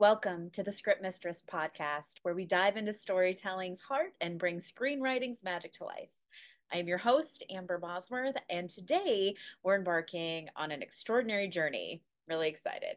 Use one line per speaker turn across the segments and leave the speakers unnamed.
Welcome to the Script Mistress podcast, where we dive into storytelling's heart and bring screenwriting's magic to life. I am your host, Amber Bosworth, and today we're embarking on an extraordinary journey. Really excited.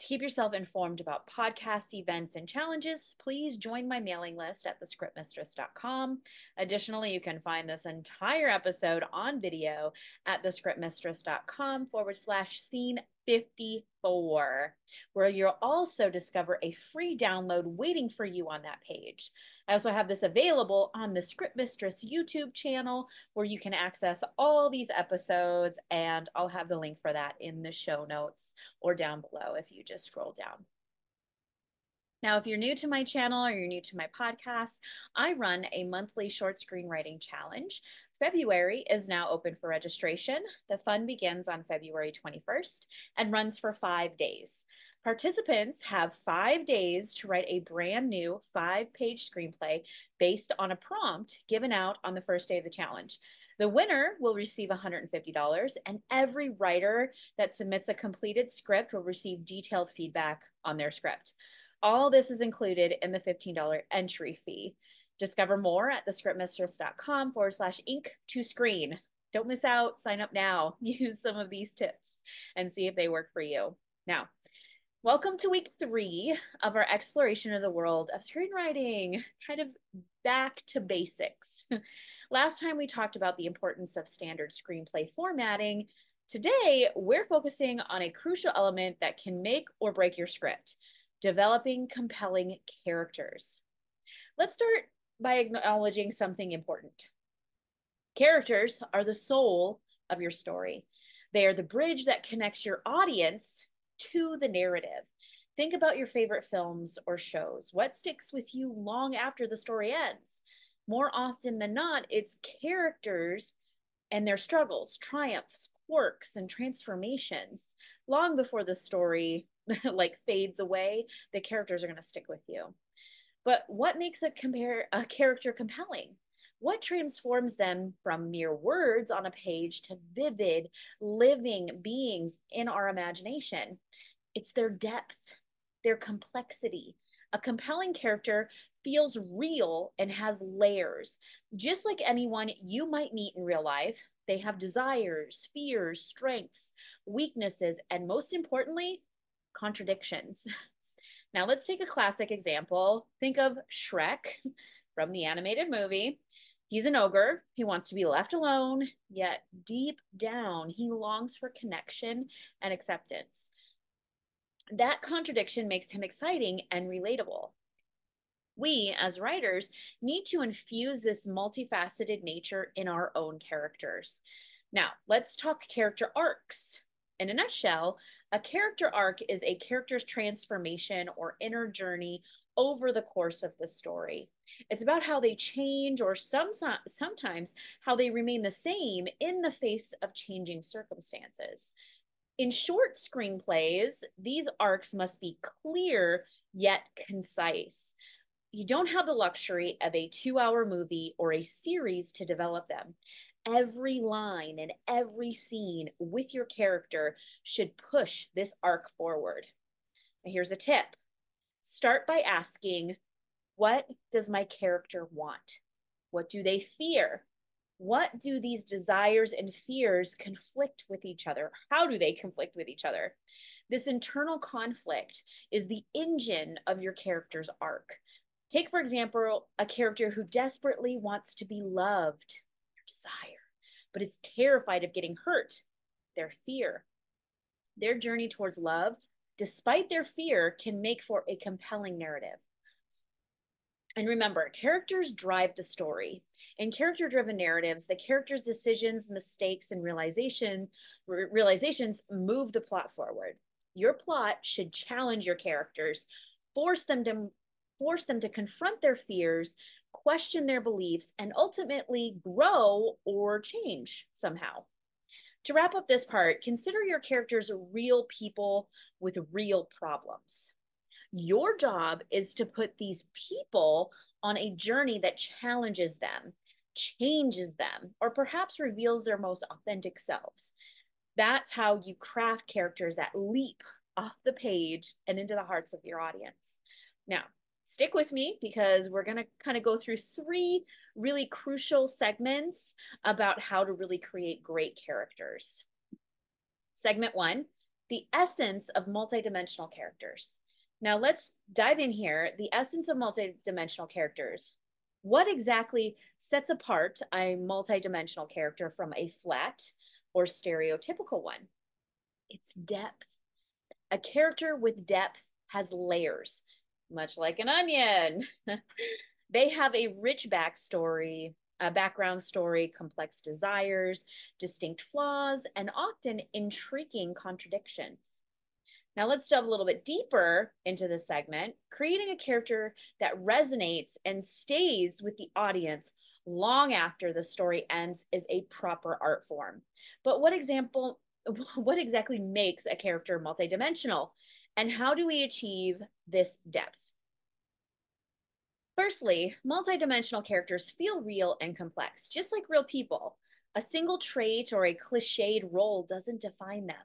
To keep yourself informed about podcast events and challenges, please join my mailing list at thescriptmistress.com. Additionally, you can find this entire episode on video at thescriptmistress.com forward slash scene 54, where you'll also discover a free download waiting for you on that page. I also have this available on the Script Mistress YouTube channel where you can access all these episodes, and I'll have the link for that in the show notes or down below if you just scroll down. Now, if you're new to my channel or you're new to my podcast, I run a monthly short screenwriting challenge. February is now open for registration. The fun begins on February 21st and runs for five days. Participants have five days to write a brand new five page screenplay based on a prompt given out on the first day of the challenge. The winner will receive $150, and every writer that submits a completed script will receive detailed feedback on their script. All this is included in the $15 entry fee. Discover more at thescriptmistress.com forward slash ink to screen. Don't miss out. Sign up now. Use some of these tips and see if they work for you. Now, Welcome to week three of our exploration of the world of screenwriting, kind of back to basics. Last time we talked about the importance of standard screenplay formatting. Today, we're focusing on a crucial element that can make or break your script developing compelling characters. Let's start by acknowledging something important. Characters are the soul of your story. They are the bridge that connects your audience to the narrative. Think about your favorite films or shows. What sticks with you long after the story ends? More often than not, it's characters and their struggles, triumphs, quirks, and transformations. Long before the story like fades away, the characters are going to stick with you. But what makes a compare a character compelling? What transforms them from mere words on a page to vivid, living beings in our imagination? It's their depth, their complexity. A compelling character feels real and has layers. Just like anyone you might meet in real life, they have desires, fears, strengths, weaknesses, and most importantly, contradictions. Now, let's take a classic example. Think of Shrek from the animated movie. He's an ogre. He wants to be left alone, yet deep down, he longs for connection and acceptance. That contradiction makes him exciting and relatable. We, as writers, need to infuse this multifaceted nature in our own characters. Now, let's talk character arcs. In a nutshell, a character arc is a character's transformation or inner journey over the course of the story. It's about how they change or some, sometimes how they remain the same in the face of changing circumstances. In short screenplays, these arcs must be clear yet concise. You don't have the luxury of a two hour movie or a series to develop them. Every line and every scene with your character should push this arc forward. Now, here's a tip Start by asking, what does my character want? What do they fear? What do these desires and fears conflict with each other? How do they conflict with each other? This internal conflict is the engine of your character's arc. Take, for example, a character who desperately wants to be loved, desire, but is terrified of getting hurt, their fear. Their journey towards love despite their fear, can make for a compelling narrative. And remember, characters drive the story. In character driven narratives, the character's decisions, mistakes, and realization, re- realizations move the plot forward. Your plot should challenge your characters, force them to force them to confront their fears, question their beliefs, and ultimately grow or change somehow. To wrap up this part, consider your characters real people with real problems. Your job is to put these people on a journey that challenges them, changes them, or perhaps reveals their most authentic selves. That's how you craft characters that leap off the page and into the hearts of your audience. Now, stick with me because we're going to kind of go through three really crucial segments about how to really create great characters. Segment one the essence of multidimensional characters. Now, let's dive in here. The essence of multidimensional characters. What exactly sets apart a multidimensional character from a flat or stereotypical one? It's depth. A character with depth has layers, much like an onion. they have a rich backstory, a background story, complex desires, distinct flaws, and often intriguing contradictions. Now let's delve a little bit deeper into the segment, creating a character that resonates and stays with the audience long after the story ends is a proper art form. But what example what exactly makes a character multidimensional and how do we achieve this depth? Firstly, multidimensional characters feel real and complex, just like real people. A single trait or a cliched role doesn't define them.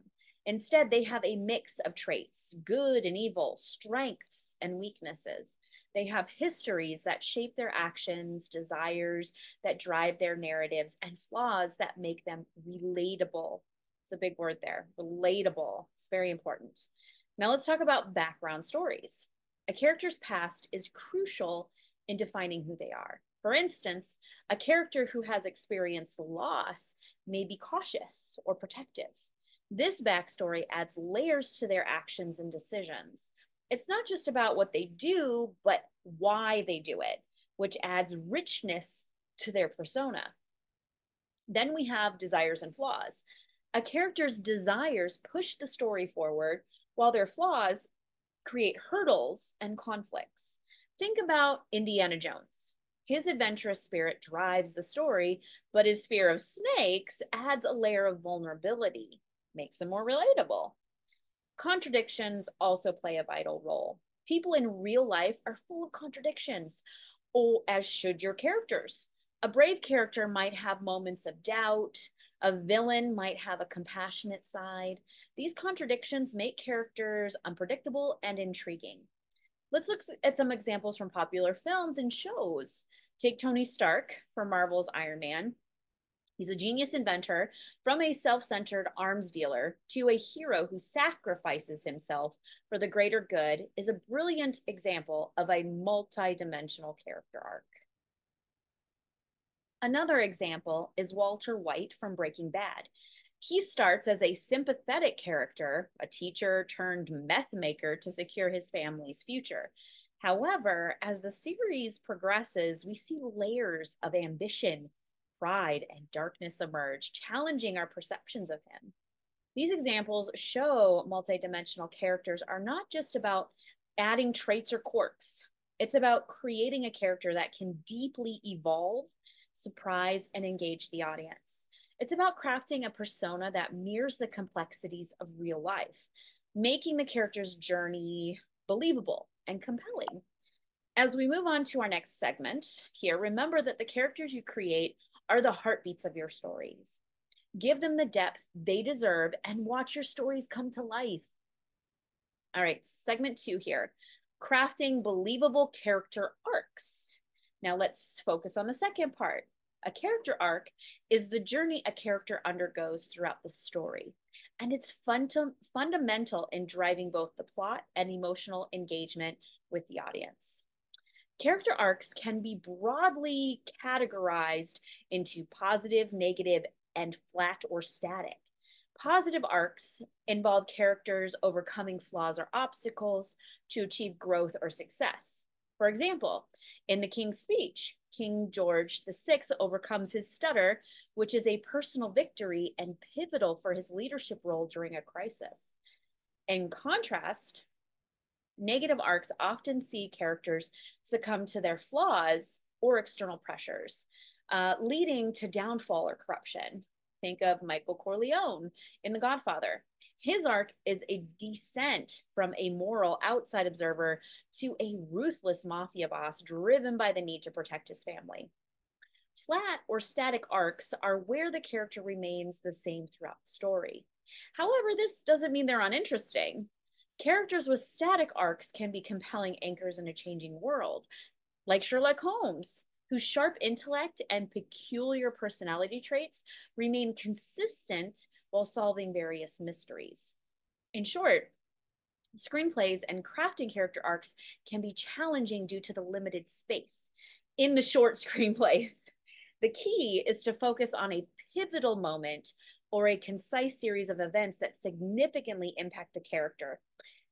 Instead, they have a mix of traits, good and evil, strengths and weaknesses. They have histories that shape their actions, desires that drive their narratives, and flaws that make them relatable. It's a big word there relatable. It's very important. Now, let's talk about background stories. A character's past is crucial in defining who they are. For instance, a character who has experienced loss may be cautious or protective. This backstory adds layers to their actions and decisions. It's not just about what they do, but why they do it, which adds richness to their persona. Then we have desires and flaws. A character's desires push the story forward, while their flaws create hurdles and conflicts. Think about Indiana Jones. His adventurous spirit drives the story, but his fear of snakes adds a layer of vulnerability, makes him more relatable. Contradictions also play a vital role. People in real life are full of contradictions, or as should your characters. A brave character might have moments of doubt, a villain might have a compassionate side. These contradictions make characters unpredictable and intriguing. Let's look at some examples from popular films and shows. Take Tony Stark from Marvel's Iron Man. He's a genius inventor from a self centered arms dealer to a hero who sacrifices himself for the greater good, is a brilliant example of a multi dimensional character arc. Another example is Walter White from Breaking Bad. He starts as a sympathetic character, a teacher turned meth maker to secure his family's future. However, as the series progresses, we see layers of ambition, pride, and darkness emerge, challenging our perceptions of him. These examples show multidimensional characters are not just about adding traits or quirks. It's about creating a character that can deeply evolve, surprise, and engage the audience. It's about crafting a persona that mirrors the complexities of real life, making the character's journey believable and compelling. As we move on to our next segment here, remember that the characters you create are the heartbeats of your stories. Give them the depth they deserve and watch your stories come to life. All right, segment two here crafting believable character arcs. Now let's focus on the second part a character arc is the journey a character undergoes throughout the story. And it's fun to, fundamental in driving both the plot and emotional engagement with the audience. Character arcs can be broadly categorized into positive, negative, and flat or static. Positive arcs involve characters overcoming flaws or obstacles to achieve growth or success. For example, in The King's Speech, King George VI overcomes his stutter, which is a personal victory and pivotal for his leadership role during a crisis. In contrast, negative arcs often see characters succumb to their flaws or external pressures, uh, leading to downfall or corruption. Think of Michael Corleone in The Godfather. His arc is a descent from a moral outside observer to a ruthless mafia boss driven by the need to protect his family. Flat or static arcs are where the character remains the same throughout the story. However, this doesn't mean they're uninteresting. Characters with static arcs can be compelling anchors in a changing world, like Sherlock Holmes, whose sharp intellect and peculiar personality traits remain consistent while solving various mysteries. In short, screenplays and crafting character arcs can be challenging due to the limited space in the short screenplays. The key is to focus on a pivotal moment or a concise series of events that significantly impact the character.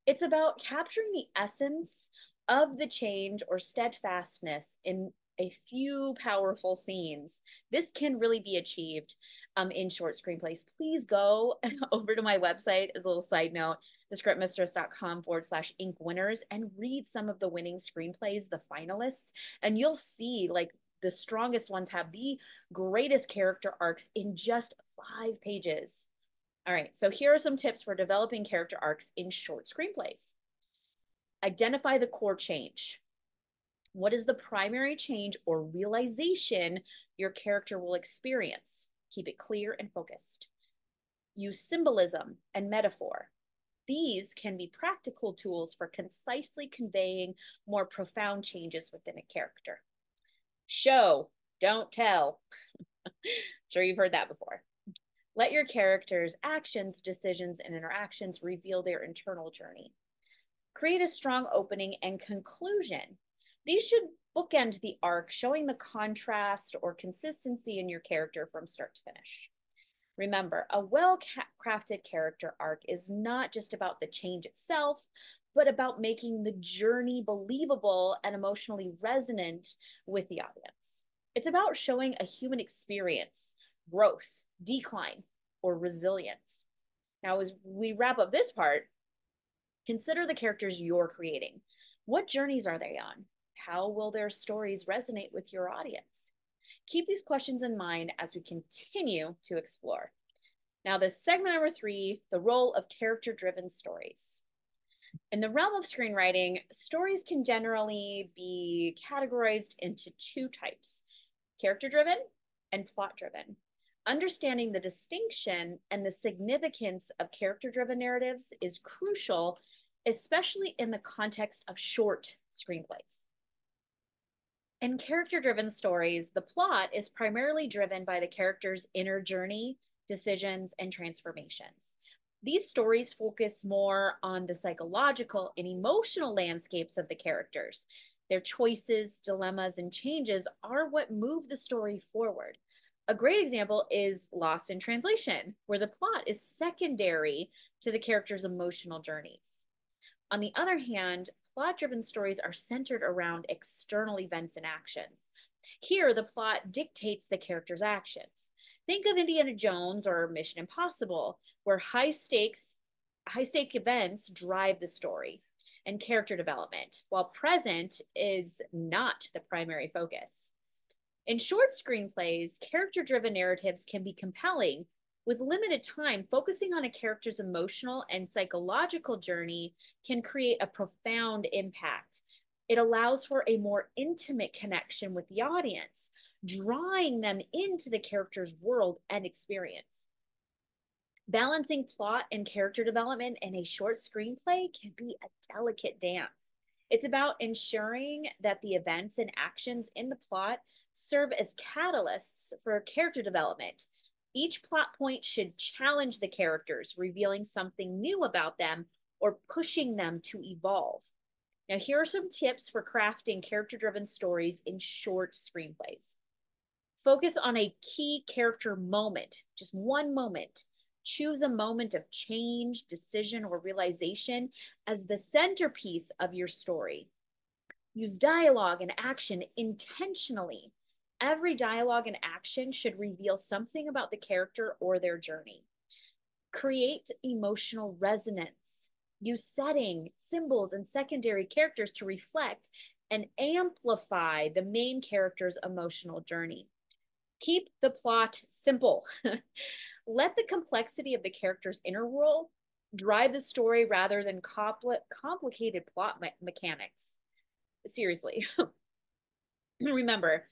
It's about capturing the essence of the change or steadfastness in a few powerful scenes. This can really be achieved um, in short screenplays. Please go over to my website as a little side note, thescriptmistress.com forward slash ink winners and read some of the winning screenplays, the finalists, and you'll see like the strongest ones have the greatest character arcs in just five pages. All right, so here are some tips for developing character arcs in short screenplays. Identify the core change. What is the primary change or realization your character will experience? Keep it clear and focused. Use symbolism and metaphor. These can be practical tools for concisely conveying more profound changes within a character. Show, don't tell. sure you've heard that before. Let your character's actions, decisions, and interactions reveal their internal journey. Create a strong opening and conclusion. These should bookend the arc, showing the contrast or consistency in your character from start to finish. Remember, a well crafted character arc is not just about the change itself, but about making the journey believable and emotionally resonant with the audience. It's about showing a human experience, growth, decline, or resilience. Now, as we wrap up this part, consider the characters you're creating. What journeys are they on? How will their stories resonate with your audience? Keep these questions in mind as we continue to explore. Now, this segment number three the role of character driven stories. In the realm of screenwriting, stories can generally be categorized into two types character driven and plot driven. Understanding the distinction and the significance of character driven narratives is crucial, especially in the context of short screenplays. In character driven stories, the plot is primarily driven by the character's inner journey, decisions, and transformations. These stories focus more on the psychological and emotional landscapes of the characters. Their choices, dilemmas, and changes are what move the story forward. A great example is Lost in Translation, where the plot is secondary to the character's emotional journeys. On the other hand, plot driven stories are centered around external events and actions. Here, the plot dictates the character's actions. Think of Indiana Jones or Mission Impossible, where high stakes, high stake events drive the story and character development, while present is not the primary focus. In short screenplays, character driven narratives can be compelling with limited time, focusing on a character's emotional and psychological journey can create a profound impact. It allows for a more intimate connection with the audience, drawing them into the character's world and experience. Balancing plot and character development in a short screenplay can be a delicate dance. It's about ensuring that the events and actions in the plot serve as catalysts for character development each plot point should challenge the characters, revealing something new about them or pushing them to evolve. Now, here are some tips for crafting character driven stories in short screenplays. Focus on a key character moment, just one moment. Choose a moment of change, decision, or realization as the centerpiece of your story. Use dialogue and action intentionally Every dialogue and action should reveal something about the character or their journey. Create emotional resonance. Use setting, symbols, and secondary characters to reflect and amplify the main character's emotional journey. Keep the plot simple. Let the complexity of the character's inner world drive the story rather than compl- complicated plot me- mechanics. Seriously. Remember,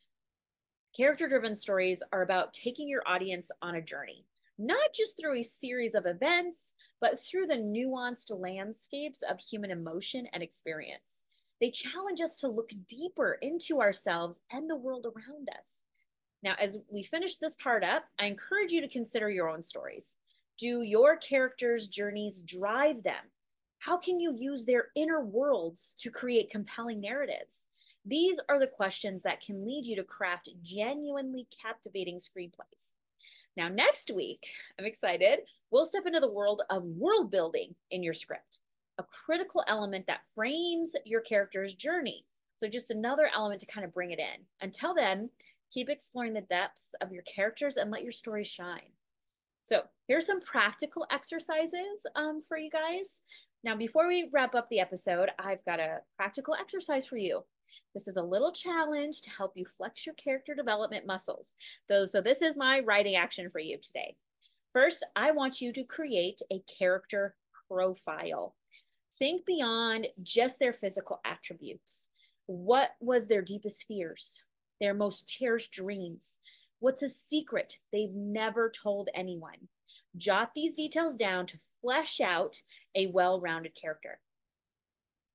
Character driven stories are about taking your audience on a journey, not just through a series of events, but through the nuanced landscapes of human emotion and experience. They challenge us to look deeper into ourselves and the world around us. Now, as we finish this part up, I encourage you to consider your own stories. Do your characters' journeys drive them? How can you use their inner worlds to create compelling narratives? These are the questions that can lead you to craft genuinely captivating screenplays. Now, next week, I'm excited, we'll step into the world of world building in your script, a critical element that frames your character's journey. So, just another element to kind of bring it in. Until then, keep exploring the depths of your characters and let your story shine. So, here's some practical exercises um, for you guys. Now, before we wrap up the episode, I've got a practical exercise for you. This is a little challenge to help you flex your character development muscles. So this is my writing action for you today. First, I want you to create a character profile. Think beyond just their physical attributes. What was their deepest fears? Their most cherished dreams? What's a secret they've never told anyone? Jot these details down to flesh out a well rounded character.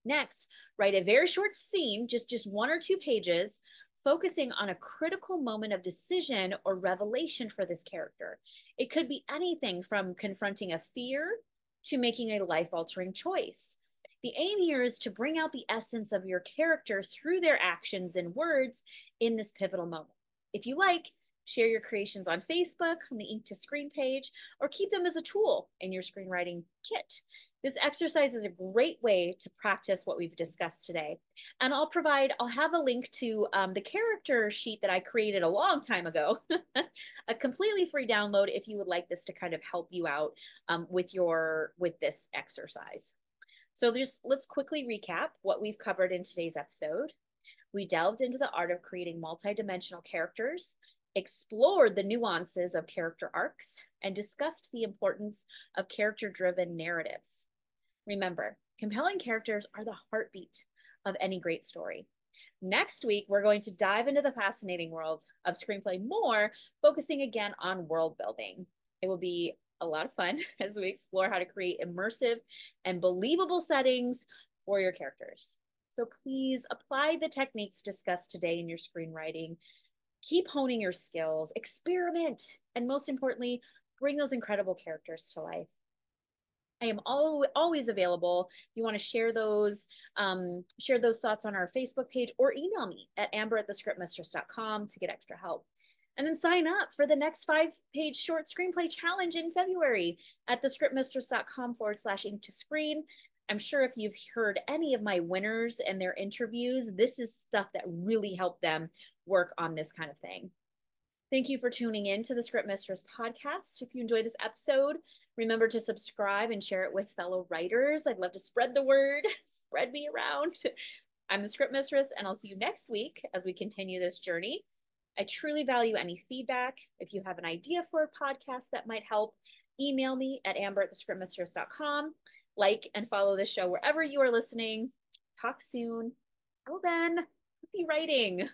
Next, write a very short scene, just, just one or two pages, focusing on a critical moment of decision or revelation for this character. It could be anything from confronting a fear to making a life altering choice. The aim here is to bring out the essence of your character through their actions and words in this pivotal moment. If you like, share your creations on Facebook, on the Ink to Screen page, or keep them as a tool in your screenwriting kit. This exercise is a great way to practice what we've discussed today. And I'll provide, I'll have a link to um, the character sheet that I created a long time ago, a completely free download if you would like this to kind of help you out um, with your, with this exercise. So just let's quickly recap what we've covered in today's episode. We delved into the art of creating multidimensional characters, explored the nuances of character arcs, and discussed the importance of character driven narratives. Remember, compelling characters are the heartbeat of any great story. Next week, we're going to dive into the fascinating world of screenplay more, focusing again on world building. It will be a lot of fun as we explore how to create immersive and believable settings for your characters. So please apply the techniques discussed today in your screenwriting. Keep honing your skills, experiment, and most importantly, bring those incredible characters to life. I am all, always available. If you want to share those, um, share those thoughts on our Facebook page or email me at amber at thescriptmistress.com to get extra help. And then sign up for the next five page short screenplay challenge in February at thescriptmistress.com forward slash ink to screen. I'm sure if you've heard any of my winners and their interviews, this is stuff that really helped them work on this kind of thing. Thank you for tuning in to the Script Mistress podcast. If you enjoyed this episode, remember to subscribe and share it with fellow writers. I'd love to spread the word, spread me around. I'm the Script Mistress, and I'll see you next week as we continue this journey. I truly value any feedback. If you have an idea for a podcast that might help, email me at amber at thescriptmistress.com. Like and follow the show wherever you are listening. Talk soon. Till then, happy writing.